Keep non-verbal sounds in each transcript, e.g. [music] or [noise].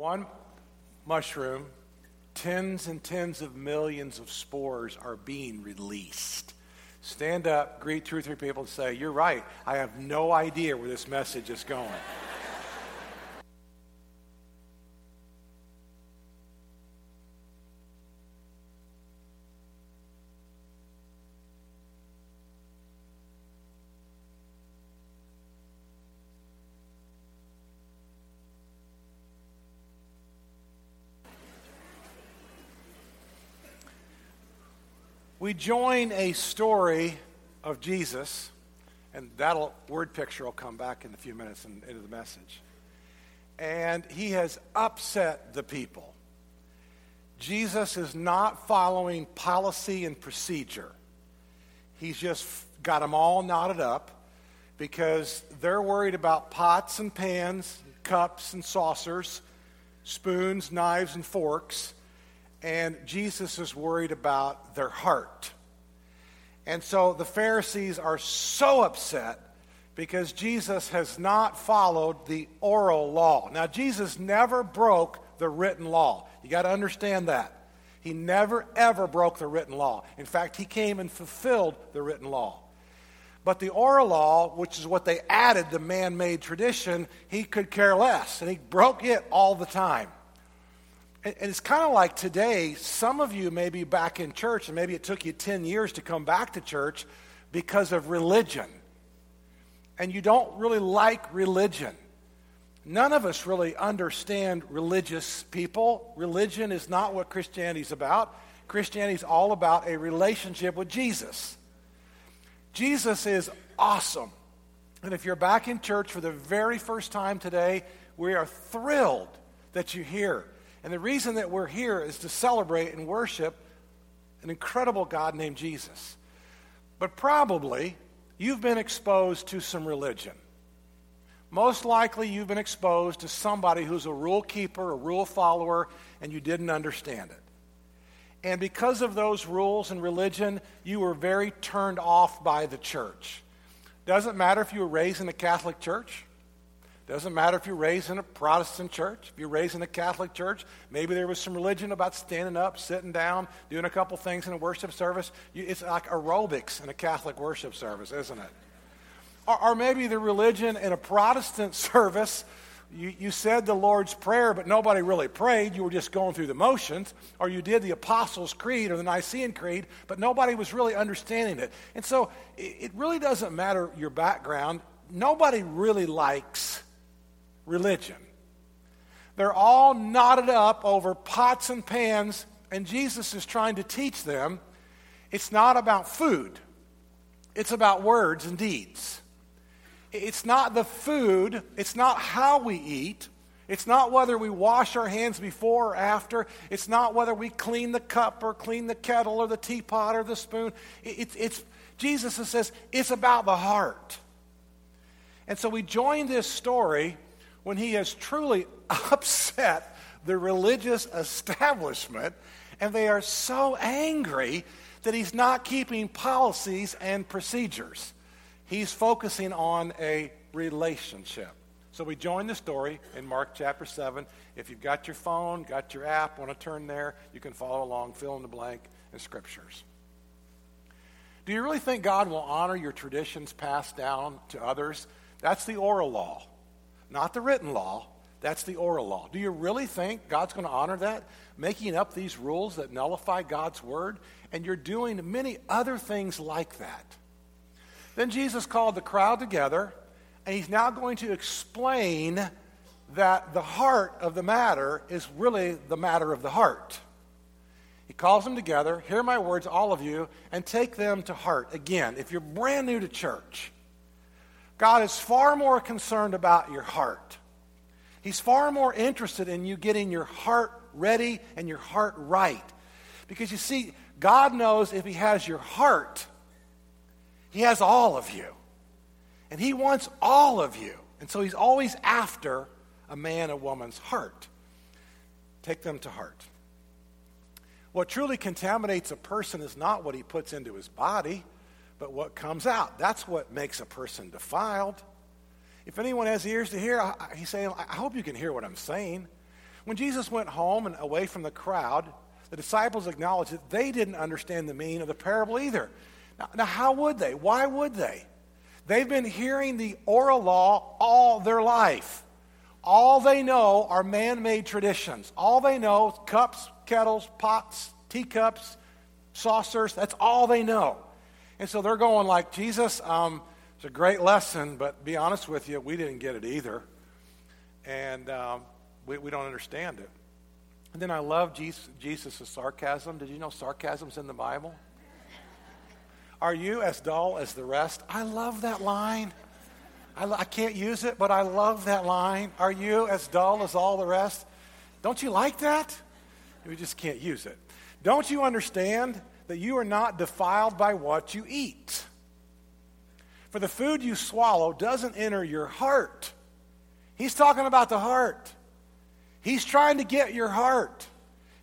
One mushroom, tens and tens of millions of spores are being released. Stand up, greet two or three people, and say, You're right. I have no idea where this message is going. We join a story of Jesus, and that word picture will come back in a few minutes in, into the message. And he has upset the people. Jesus is not following policy and procedure. He's just got them all knotted up because they're worried about pots and pans, cups and saucers, spoons, knives, and forks and Jesus is worried about their heart. And so the Pharisees are so upset because Jesus has not followed the oral law. Now, Jesus never broke the written law. You got to understand that. He never, ever broke the written law. In fact, he came and fulfilled the written law. But the oral law, which is what they added, the man made tradition, he could care less. And he broke it all the time. And it's kind of like today, some of you may be back in church, and maybe it took you 10 years to come back to church because of religion. And you don't really like religion. None of us really understand religious people. Religion is not what Christianity is about. Christianity is all about a relationship with Jesus. Jesus is awesome. And if you're back in church for the very first time today, we are thrilled that you're here. And the reason that we're here is to celebrate and worship an incredible God named Jesus. But probably you've been exposed to some religion. Most likely you've been exposed to somebody who's a rule keeper, a rule follower, and you didn't understand it. And because of those rules and religion, you were very turned off by the church. Doesn't matter if you were raised in a Catholic church doesn't matter if you're raised in a Protestant church, if you're raised in a Catholic church, maybe there was some religion about standing up, sitting down, doing a couple things in a worship service. It's like aerobics in a Catholic worship service, isn't it? Or, or maybe the religion in a Protestant [laughs] service, you, you said the Lord's Prayer, but nobody really prayed. You were just going through the motions. Or you did the Apostles' Creed or the Nicene Creed, but nobody was really understanding it. And so it, it really doesn't matter your background. Nobody really likes religion. They're all knotted up over pots and pans, and Jesus is trying to teach them it's not about food, it's about words and deeds. It's not the food, it's not how we eat. It's not whether we wash our hands before or after. It's not whether we clean the cup or clean the kettle or the teapot or the spoon. It's, it's, Jesus says it's about the heart. And so we join this story when he has truly [laughs] upset the religious establishment and they are so angry that he's not keeping policies and procedures. He's focusing on a relationship. So we join the story in Mark chapter 7. If you've got your phone, got your app, want to turn there, you can follow along, fill in the blank in scriptures. Do you really think God will honor your traditions passed down to others? That's the oral law not the written law. That's the oral law. Do you really think God's going to honor that? Making up these rules that nullify God's word? And you're doing many other things like that. Then Jesus called the crowd together, and he's now going to explain that the heart of the matter is really the matter of the heart. He calls them together, hear my words, all of you, and take them to heart. Again, if you're brand new to church, God is far more concerned about your heart. He's far more interested in you getting your heart ready and your heart right. Because you see, God knows if He has your heart, He has all of you. And He wants all of you. And so He's always after a man, a woman's heart. Take them to heart. What truly contaminates a person is not what he puts into his body but what comes out. That's what makes a person defiled. If anyone has ears to hear, he's saying, I hope you can hear what I'm saying. When Jesus went home and away from the crowd, the disciples acknowledged that they didn't understand the meaning of the parable either. Now, now, how would they? Why would they? They've been hearing the oral law all their life. All they know are man made traditions. All they know cups, kettles, pots, teacups, saucers. That's all they know. And so they're going like, Jesus, um, it's a great lesson, but be honest with you, we didn't get it either. And um, we, we don't understand it. And then I love Jesus' Jesus' sarcasm. Did you know sarcasm's in the Bible? [laughs] Are you as dull as the rest? I love that line. I, I can't use it, but I love that line. Are you as dull as all the rest? Don't you like that? We just can't use it. Don't you understand that you are not defiled by what you eat? For the food you swallow doesn't enter your heart. He's talking about the heart. He's trying to get your heart.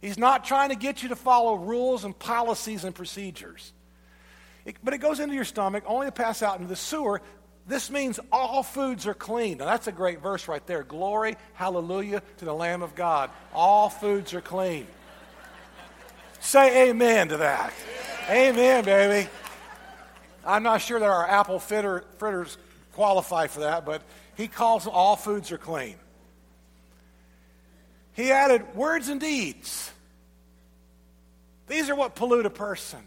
He's not trying to get you to follow rules and policies and procedures. It, but it goes into your stomach only to pass out into the sewer. This means all foods are clean. Now, that's a great verse right there. Glory, hallelujah to the Lamb of God. All foods are clean. Say amen to that. Amen, baby. I'm not sure that our apple fritter, fritters qualify for that, but he calls all foods are clean. He added words and deeds. These are what pollute a person.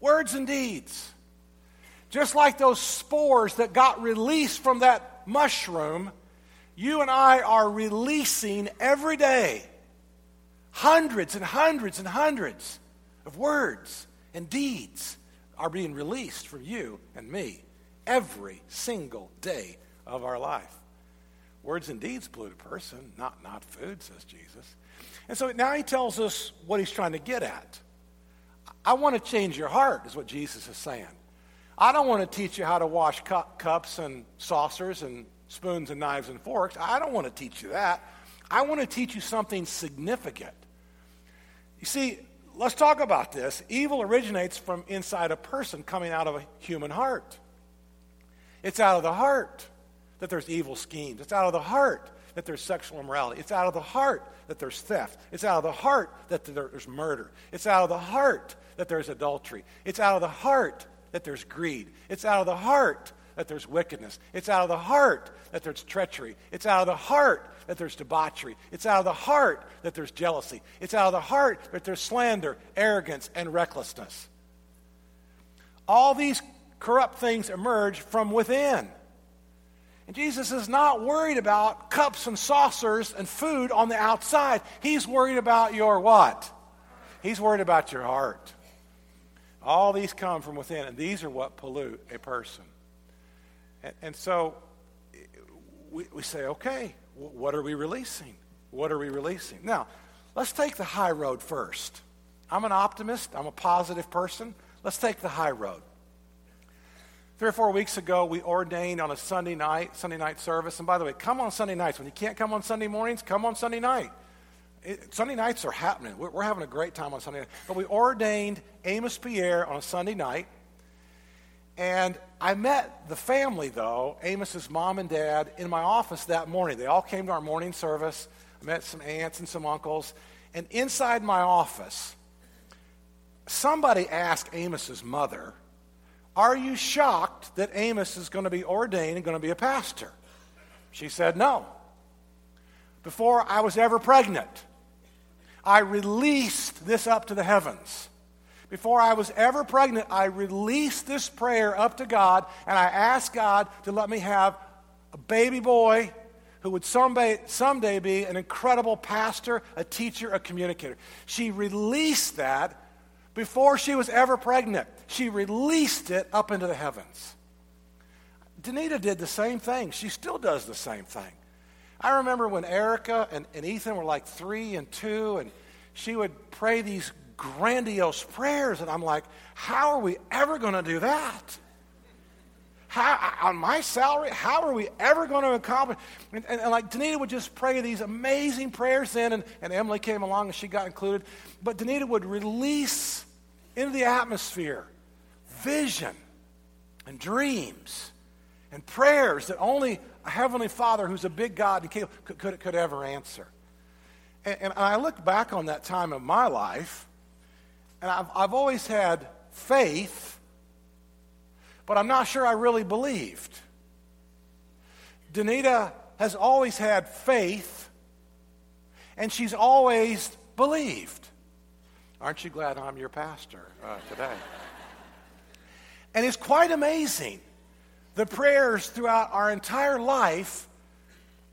Words and deeds. Just like those spores that got released from that mushroom, you and I are releasing every day hundreds and hundreds and hundreds of words and deeds are being released from you and me every single day of our life. Words and deeds pollute a person, not, not food, says Jesus. And so now he tells us what he's trying to get at. I want to change your heart, is what Jesus is saying. I don't want to teach you how to wash cu- cups and saucers and spoons and knives and forks. I don't want to teach you that. I want to teach you something significant. You see, let's talk about this. Evil originates from inside a person coming out of a human heart. It's out of the heart that there's evil schemes. It's out of the heart that there's sexual immorality. It's out of the heart that there's theft. It's out of the heart that there's murder. It's out of the heart that there's adultery. It's out of the heart that there's greed. It's out of the heart that there's wickedness. It's out of the heart that there's treachery. It's out of the heart that there's debauchery. It's out of the heart that there's jealousy. It's out of the heart that there's slander, arrogance, and recklessness. All these corrupt things emerge from within. And Jesus is not worried about cups and saucers and food on the outside. He's worried about your what? He's worried about your heart. All these come from within, and these are what pollute a person. And, and so we, we say, okay, what are we releasing? What are we releasing? Now, let's take the high road first. I'm an optimist, I'm a positive person. Let's take the high road. Three or four weeks ago, we ordained on a Sunday night, Sunday night service. And by the way, come on Sunday nights. When you can't come on Sunday mornings, come on Sunday night. It, Sunday nights are happening. We're, we're, having a great time on Sunday night. But we ordained Amos Pierre on a Sunday night. And I met the family, though, Amos's mom and dad, in my office that morning. They all came to our morning service. I met some aunts and some uncles. And inside my office, somebody asked Amos's mother, are you shocked that Amos is going to be ordained and going to be a pastor? She said, No. Before I was ever pregnant, I released this up to the heavens. Before I was ever pregnant, I released this prayer up to God and I asked God to let me have a baby boy who would someday, someday be an incredible pastor, a teacher, a communicator. She released that before she was ever pregnant. She released it up into the heavens. Danita did the same thing. She still does the same thing. I remember when Erica and, and Ethan were like three and two, and she would pray these grandiose prayers, and I'm like, how are we ever going to do that? How, on my salary, how are we ever going to accomplish? And, and, and, like Danita would just pray these amazing prayers then, and, and Emily came along and she got included. But Danita would release into the atmosphere vision and dreams and prayers that only a heavenly Father who's a big God could, could, could ever answer. And, and I look back on that time of my life, and I've, I've always had faith, but I'm not sure I really believed. Danita has always had faith, and she's always believed. Aren't you glad I'm your pastor uh, today? and it's quite amazing the prayers throughout our entire life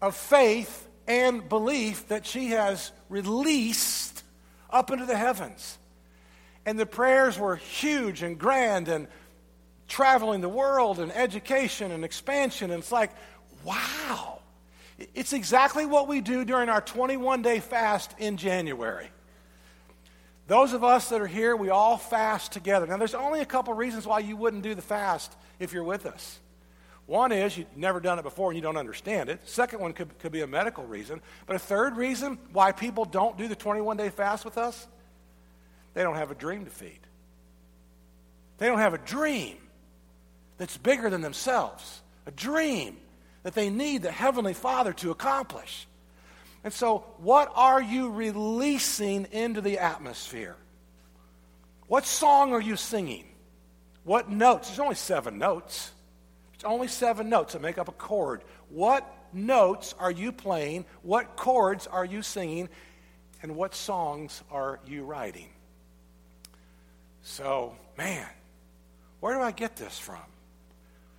of faith and belief that she has released up into the heavens. And the prayers were huge and grand and traveling the world and education and expansion. And it's like, wow. It's exactly what we do during our 21 day fast in January. Those of us that are here, we all fast together. Now, there's only a couple reasons why you wouldn't do the fast if you're with us. One is you've never done it before and you don't understand it. Second one could, could be a medical reason. But a third reason why people don't do the 21 day fast with us, they don't have a dream to feed. They don't have a dream that's bigger than themselves, a dream that they need the Heavenly Father to accomplish. And so, what are you releasing into the atmosphere? What song are you singing? What notes? There's only seven notes. It's only seven notes that make up a chord. What notes are you playing? What chords are you singing? And what songs are you writing? So, man, where do I get this from?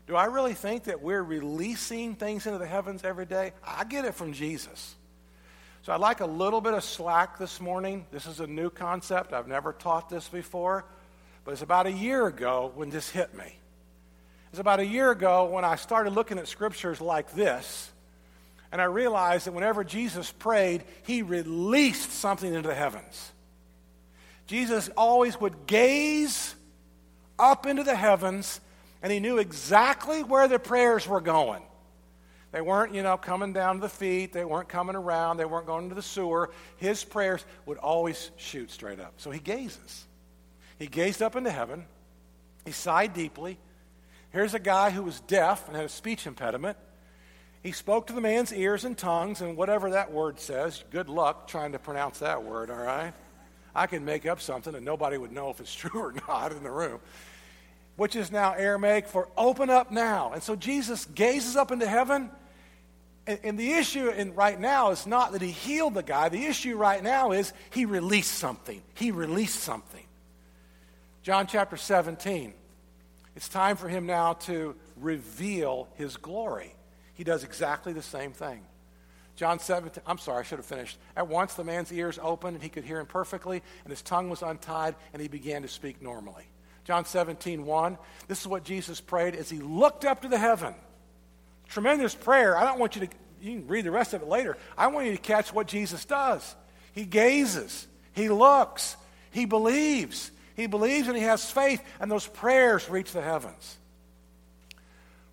Do I really think that we're releasing things into the heavens every day? I get it from Jesus. So I'd like a little bit of slack this morning. This is a new concept. I've never taught this before. But it's about a year ago when this hit me. It's about a year ago when I started looking at scriptures like this. And I realized that whenever Jesus prayed, he released something into the heavens. Jesus always would gaze up into the heavens, and he knew exactly where the prayers were going. They weren't, you know, coming down to the feet. They weren't coming around. They weren't going to the sewer. His prayers would always shoot straight up. So he gazes. He gazed up into heaven. He sighed deeply. Here's a guy who was deaf and had a speech impediment. He spoke to the man's ears and tongues, and whatever that word says, good luck trying to pronounce that word, all right? I can make up something and nobody would know if it's [laughs] true or not in the room, which is now Aramaic for open up now. And so Jesus gazes up into heaven and, and the issue in, right now is not that he healed the guy. The issue right now is he released something. He released something. John chapter 17. It's time for him now to reveal his glory. He does exactly the same thing. John 17, I'm sorry, I should have finished. At once the man's ears opened and he could hear him perfectly, and his tongue was untied, and he began to speak normally. John 17, 1. This is what Jesus prayed as he looked up to the heaven. Tremendous prayer. I don't want you to, you can read the rest of it later. I want you to catch what Jesus does. He gazes, he looks, he believes. He believes and he has faith, and those prayers reach the heavens.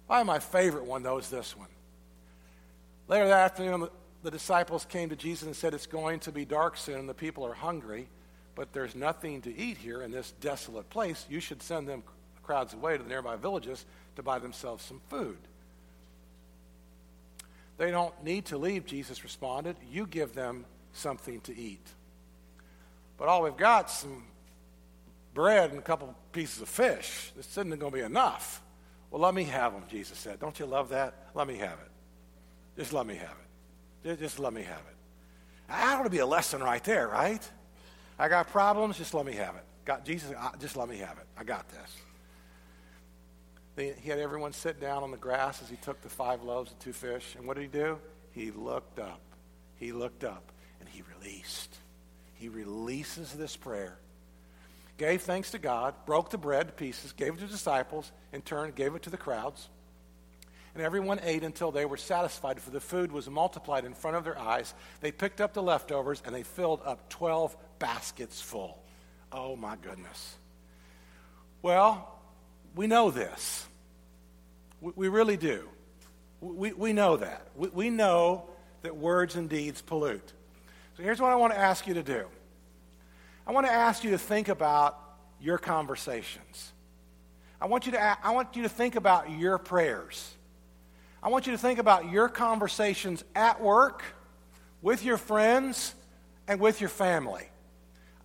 Probably my favorite one, though, is this one. Later that afternoon, the disciples came to Jesus and said, It's going to be dark soon, and the people are hungry, but there's nothing to eat here in this desolate place. You should send them crowds away to the nearby villages to buy themselves some food. They don't need to leave, Jesus responded. You give them something to eat. But all we've got is some bread and a couple pieces of fish. This isn't going to be enough. Well, let me have them, Jesus said. Don't you love that? Let me have it. Just let me have it. Just let me have it. That ought to be a lesson right there, right? I got problems, just let me have it. Got Jesus, just let me have it. I got this. He had everyone sit down on the grass as he took the five loaves and two fish. And what did he do? He looked up. He looked up and he released. He releases this prayer. Gave thanks to God, broke the bread to pieces, gave it to the disciples, in turn, gave it to the crowds. And everyone ate until they were satisfied, for the food was multiplied in front of their eyes. They picked up the leftovers and they filled up 12 baskets full. Oh my goodness. Well, we know this. We, we really do. We, we know that. We, we know that words and deeds pollute. So here's what I want to ask you to do I want to ask you to think about your conversations. I want you to, I want you to think about your prayers. I want you to think about your conversations at work, with your friends, and with your family.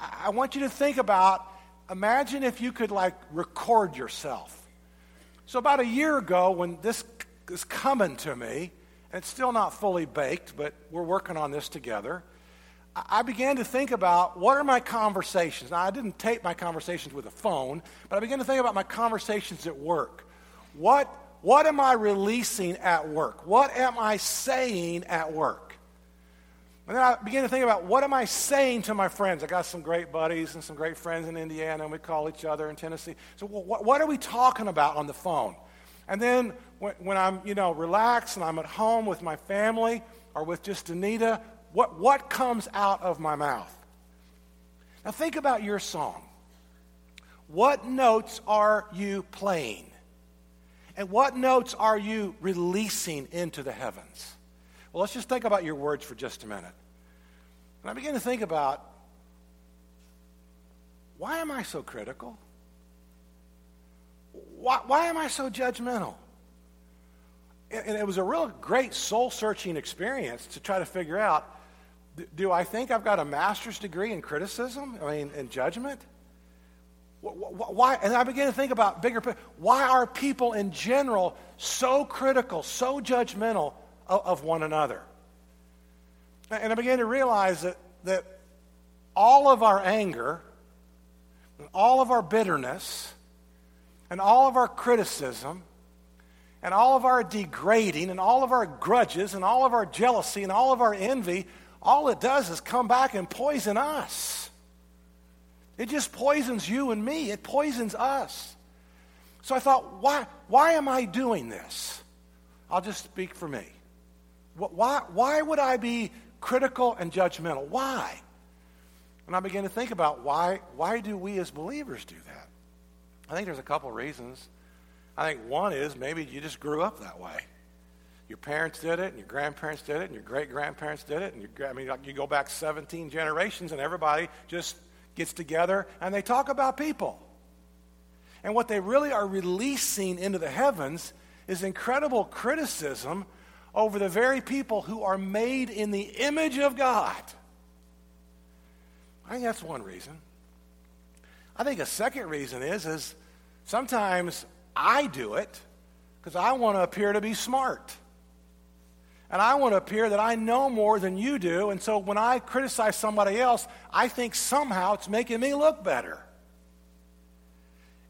I want you to think about imagine if you could like record yourself. So, about a year ago, when this is coming to me, and it's still not fully baked, but we're working on this together. I began to think about what are my conversations. Now, I didn't tape my conversations with a phone, but I began to think about my conversations at work. What, what am I releasing at work? What am I saying at work? And then I began to think about what am I saying to my friends? I got some great buddies and some great friends in Indiana, and we call each other in Tennessee. So, what, what are we talking about on the phone? And then when, when I'm, you know, relaxed and I'm at home with my family or with just Danita, what, what comes out of my mouth? Now think about your song. What notes are you playing? And what notes are you releasing into the heavens? Well, let's just think about your words for just a minute. And I begin to think about why am I so critical? Why, why am I so judgmental? And it was a real great soul searching experience to try to figure out do I think I've got a master's degree in criticism? I mean, in judgment? Why? And I began to think about bigger. Why are people in general so critical, so judgmental of, of one another? And I began to realize that, that all of our anger, and all of our bitterness, and all of our criticism, and all of our degrading, and all of our grudges, and all of our jealousy, and all of our envy all it does is come back and poison us. It just poisons you and me, it poisons us. So I thought, why, why am I doing this? I'll just speak for me. Why, why would I be critical and judgmental? Why? And I began to think about why, why do we as believers do that? I think there's a couple reasons. I think one is maybe you just grew up that way. Your parents did it, and your grandparents did it, and your great grandparents did it, and your, I mean, you go back 17 generations, and everybody just gets together and they talk about people. And what they really are releasing into the heavens is incredible criticism over the very people who are made in the image of God. I think that's one reason. I think a second reason is is sometimes I do it because I want to appear to be smart. And I want to appear that I know more than you do. And so when I criticize somebody else, I think somehow it's making me look better.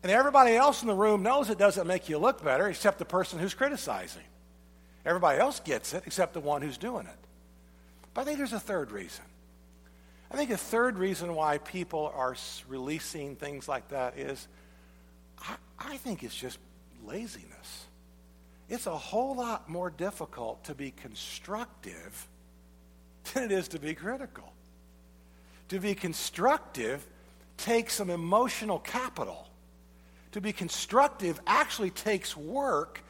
And everybody else in the room knows it doesn't make you look better except the person who's criticizing. Everybody else gets it except the one who's doing it. But I think there's a third reason. I think a third reason why people are releasing things like that is I, I think it's just laziness it's a whole lot more difficult to be constructive than it is to be critical. To be constructive takes some emotional capital. To be constructive actually takes work.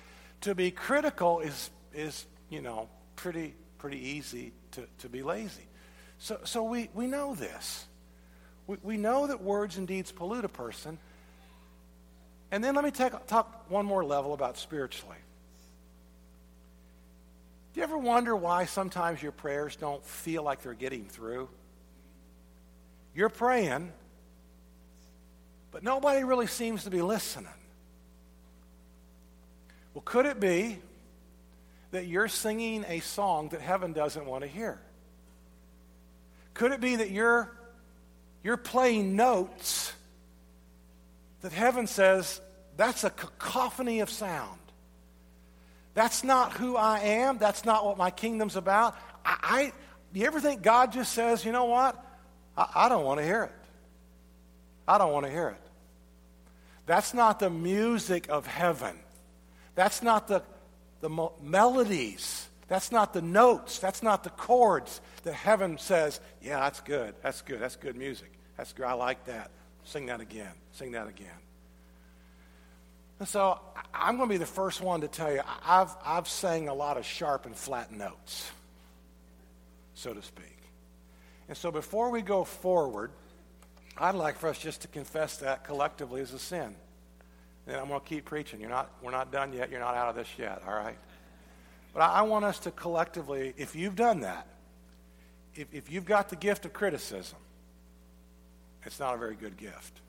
To be critical is, is you know, pretty, pretty easy to, to be lazy. So, so we, we know this. We, we know that words and deeds pollute a person. And then let me take, talk one more level about spiritually. Do you ever wonder why sometimes your prayers don't feel like they're getting through? You're praying, but nobody really seems to be listening. Well, could it be that you're singing a song that heaven doesn't want to hear? Could it be that you're, you're playing notes that heaven says that's a cacophony of sound? That's not who I am. That's not what my kingdom's about. I, I you ever think God just says, you know what? I, I don't want to hear it. I don't want to hear it. That's not the music of heaven. That's not the, the mo- melodies. That's not the notes. That's not the chords that heaven says, yeah, that's good. That's good. That's good music. That's good. I like that. Sing that again. Sing that again. And so I'm going to be the first one to tell you, I've, I've sang a lot of sharp and flat notes, so to speak. And so before we go forward, I'd like for us just to confess that collectively as a sin. And I'm going to keep preaching. You're not, we're not done yet. You're not out of this yet, all right? But I, want us to collectively, if you've done that, if, if you've got the gift of criticism, it's not a very good gift.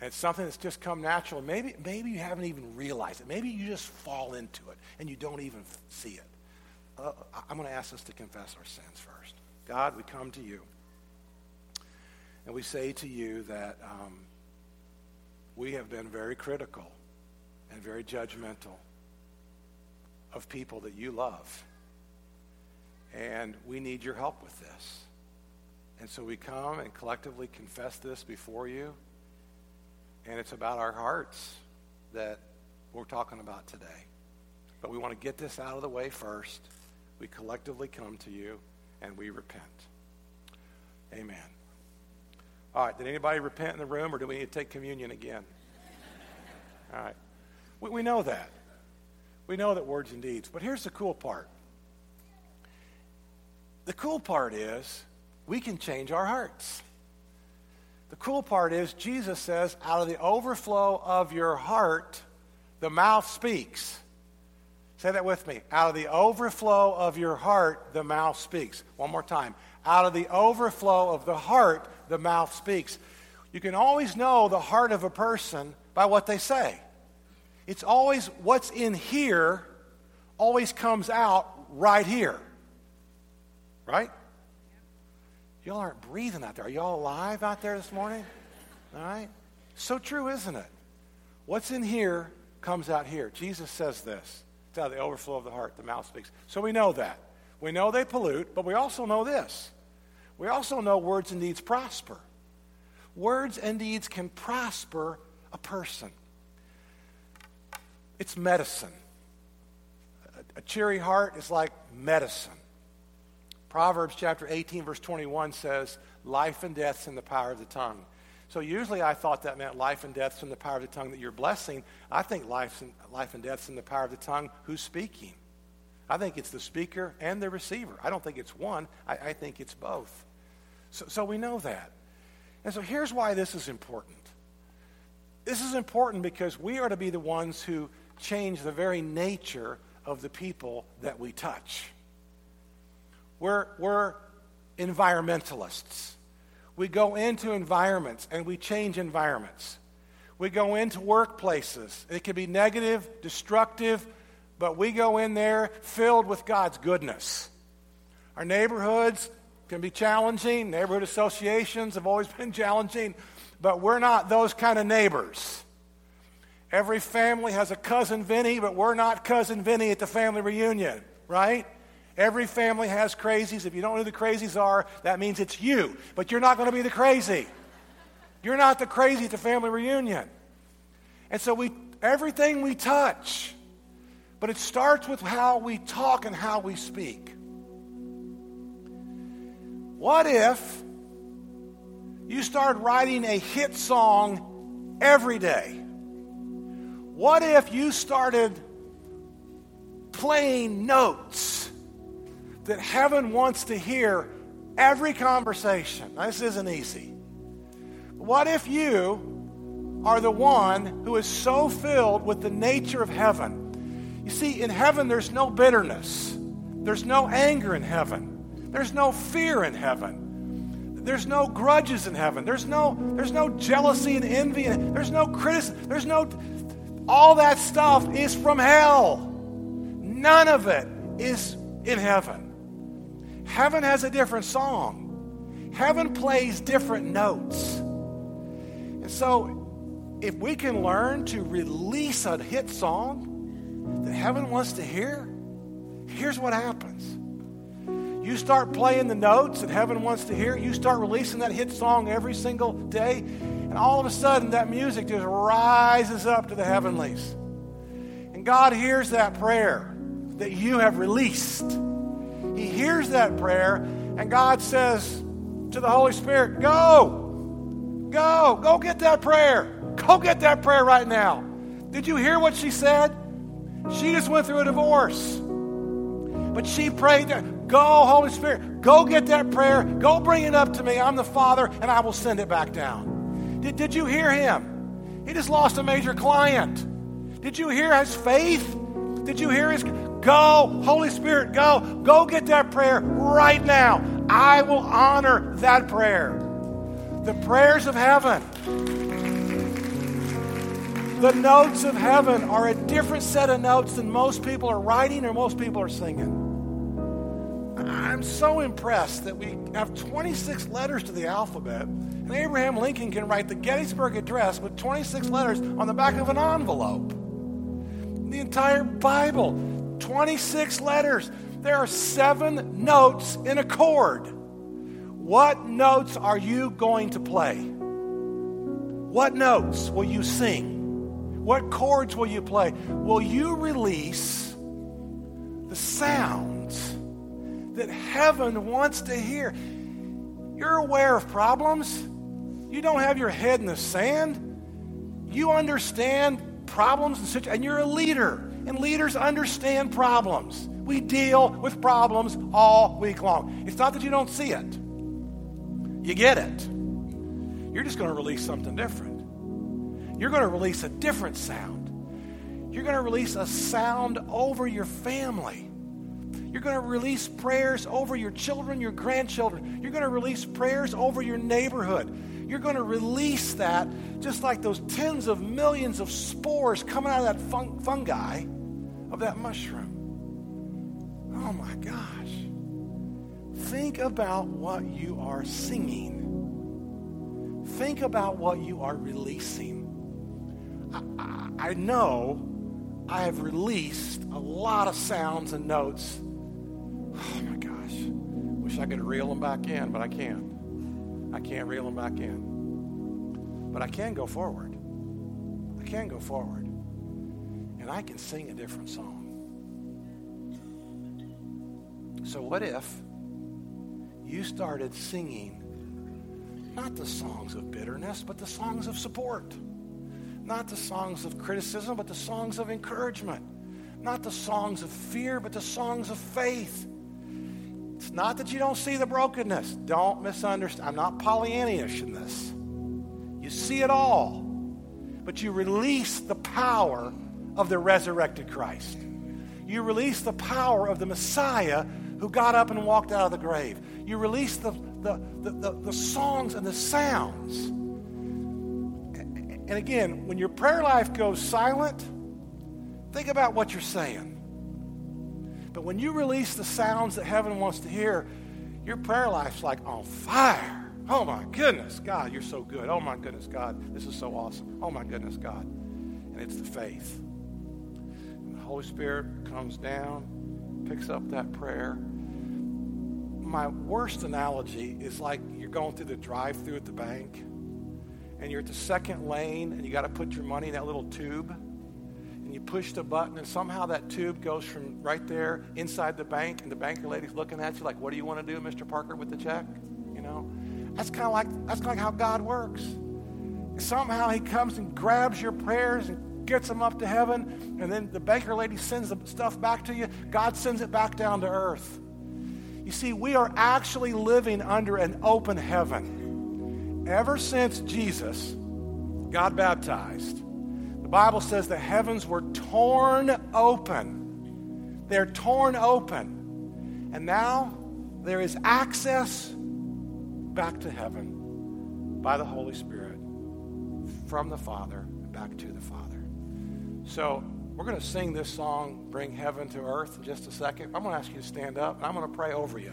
And it's something that's just come natural. Maybe, maybe you haven't even realized it. Maybe you just fall into it and you don't even see it. Uh, I'm going to ask us to confess our sins first. God, we come to you. And we say to you that um, we have been very critical and very judgmental of people that you love. And we need your help with this. And so we come and collectively confess this before you. And it's about our hearts that we're talking about today. But we want to get this out of the way first. We collectively come to you and we repent. Amen. All right, did anybody repent in the room or do we need to take communion again? [laughs] All right. We, we know that. We know that words and deeds. But here's the cool part the cool part is we can change our hearts. The cool part is Jesus says, out of the overflow of your heart, the mouth speaks. Say that with me. Out of the overflow of your heart, the mouth speaks. One more time. Out of the overflow of the heart, the mouth speaks. You can always know the heart of a person by what they say. It's always what's in here always comes out right here. Right? Y'all aren't breathing out there. Are y'all alive out there this morning? All right? So true, isn't it? What's in here comes out here. Jesus says this. It's out of the overflow of the heart, the mouth speaks. So we know that. We know they pollute, but we also know this. We also know words and deeds prosper. Words and deeds can prosper a person. It's medicine. A cheery heart is like medicine. Proverbs chapter 18, verse 21 says, Life and death's in the power of the tongue. So usually I thought that meant life and death's in the power of the tongue that you're blessing. I think life and, life and death's in the power of the tongue who's speaking. I think it's the speaker and the receiver. I don't think it's one, I, I think it's both. So, so we know that. And so here's why this is important. This is important because we are to be the ones who change the very nature of the people that we touch. We're, we're environmentalists. We go into environments and we change environments. We go into workplaces. It can be negative, destructive, but we go in there filled with God's goodness. Our neighborhoods can be challenging. Neighborhood associations have always [laughs] been challenging, but we're not those kind of neighbors. Every family has a cousin Vinny, but we're not cousin Vinny at the family reunion, right? Every family has crazies. If you don't know who the crazies are, that means it's you. But you're not going to be the crazy. You're not the crazy at the family reunion. And so we everything we touch, but it starts with how we talk and how we speak. What if you start writing a hit song every day? What if you started playing notes that heaven wants to hear every conversation. Now, this isn't easy. What if you are the one who is so filled with the nature of heaven? You see, in heaven, there's no bitterness, there's no anger in heaven, there's no fear in heaven. There's no grudges in heaven. There's no, there's no jealousy and envy. And there's no criticism. There's no. All that stuff is from hell. None of it is in heaven. Heaven has a different song. Heaven plays different notes. And so, if we can learn to release a hit song that heaven wants to hear, here's what happens. You start playing the notes that heaven wants to hear, you start releasing that hit song every single day, and all of a sudden that music just rises up to the heavenlies. And God hears that prayer that you have released. He hears that prayer, and God says to the Holy Spirit, Go, go, go get that prayer. Go get that prayer right now. Did you hear what she said? She just went through a divorce. But she prayed, Go, Holy Spirit, go get that prayer. Go bring it up to me. I'm the Father, and I will send it back down. Did, did you hear him? He just lost a major client. Did you hear his faith? Did you hear his Go, Holy Spirit, go. Go get that prayer right now. I will honor that prayer. The prayers of heaven. The notes of heaven are a different set of notes than most people are writing or most people are singing. I'm so impressed that we have 26 letters to the alphabet, and Abraham Lincoln can write the Gettysburg Address with 26 letters on the back of an envelope. The entire Bible, 26 letters. There are seven notes in a chord. What notes are you going to play? What notes will you sing? What chords will you play? Will you release the sounds that heaven wants to hear? You're aware of problems. You don't have your head in the sand. You understand problems and situations, and you're a leader. And leaders understand problems. We deal with problems all week long. It's not that you don't see it. You get it. You're just going to release something different. You're going to release a different sound. You're going to release a sound over your family. You're going to release prayers over your children, your grandchildren. You're going to release prayers over your neighborhood. You're going to release that just like those tens of millions of spores coming out of that fun- fungi of that mushroom. Oh my gosh. Think about what you are singing. Think about what you are releasing. I, I, I know I have released a lot of sounds and notes. Oh my gosh. Wish I could reel them back in, but I can't. I can't reel them back in. But I can go forward. I can go forward. And I can sing a different song. So, what if you started singing not the songs of bitterness, but the songs of support? Not the songs of criticism, but the songs of encouragement. Not the songs of fear, but the songs of faith. It's not that you don't see the brokenness. Don't misunderstand. I'm not Pollyannish in this. You see it all, but you release the power of the resurrected Christ. You release the power of the Messiah who got up and walked out of the grave. You release the, the, the, the, the songs and the sounds. And again, when your prayer life goes silent, think about what you're saying. But when you release the sounds that heaven wants to hear, your prayer life's like on fire. Oh my goodness, God, you're so good. Oh my goodness, God, this is so awesome. Oh my goodness, God. And it's the faith. Holy Spirit comes down picks up that prayer. My worst analogy is like you're going through the drive through at the bank and you're at the second lane and you got to put your money in that little tube and you push the button and somehow that tube goes from right there inside the bank and the banker lady's looking at you like what do you want to do mr parker with the check? You know? That's kind of like that's kind of how god works. Somehow he comes and grabs your prayers and gets them up to heaven, and then the banker lady sends the stuff back to you. God sends it back down to earth. You see, we are actually living under an open heaven. Ever since Jesus got baptized, the Bible says the heavens were torn open. They're torn open. And now there is access back to heaven by the Holy Spirit from the Father back to the Father. So we're going to sing this song, Bring Heaven to Earth, in just a second. I'm going to ask you to stand up, and I'm going to pray over you.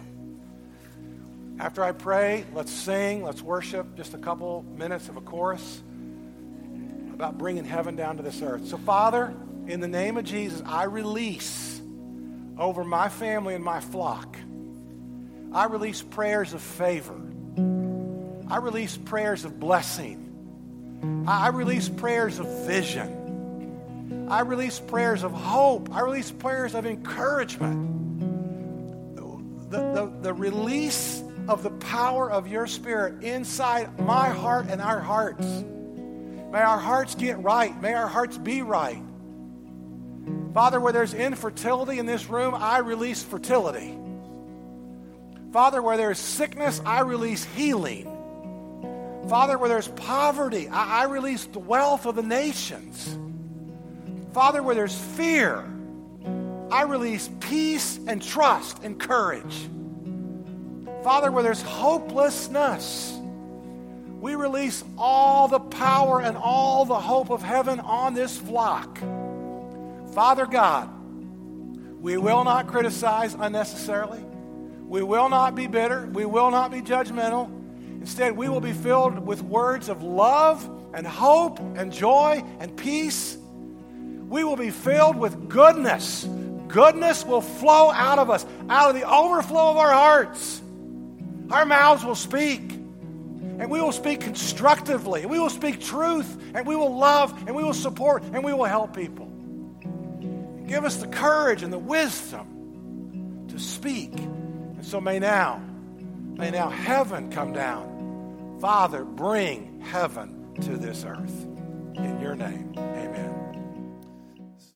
After I pray, let's sing, let's worship just a couple minutes of a chorus about bringing heaven down to this earth. So, Father, in the name of Jesus, I release over my family and my flock. I release prayers of favor. I release prayers of blessing. I release prayers of vision. I release prayers of hope. I release prayers of encouragement. The, the, the release of the power of your spirit inside my heart and our hearts. May our hearts get right. May our hearts be right. Father, where there's infertility in this room, I release fertility. Father, where there's sickness, I release healing. Father, where there's poverty, I, I release the wealth of the nations. Father, where there's fear, I release peace and trust and courage. Father, where there's hopelessness, we release all the power and all the hope of heaven on this flock. Father God, we will not criticize unnecessarily. We will not be bitter. We will not be judgmental. Instead, we will be filled with words of love and hope and joy and peace. We will be filled with goodness. Goodness will flow out of us, out of the overflow of our hearts. Our mouths will speak, and we will speak constructively, and we will speak truth, and we will love, and we will support, and we will help people. Give us the courage and the wisdom to speak. And so may now, may now heaven come down. Father, bring heaven to this earth. In your name, amen.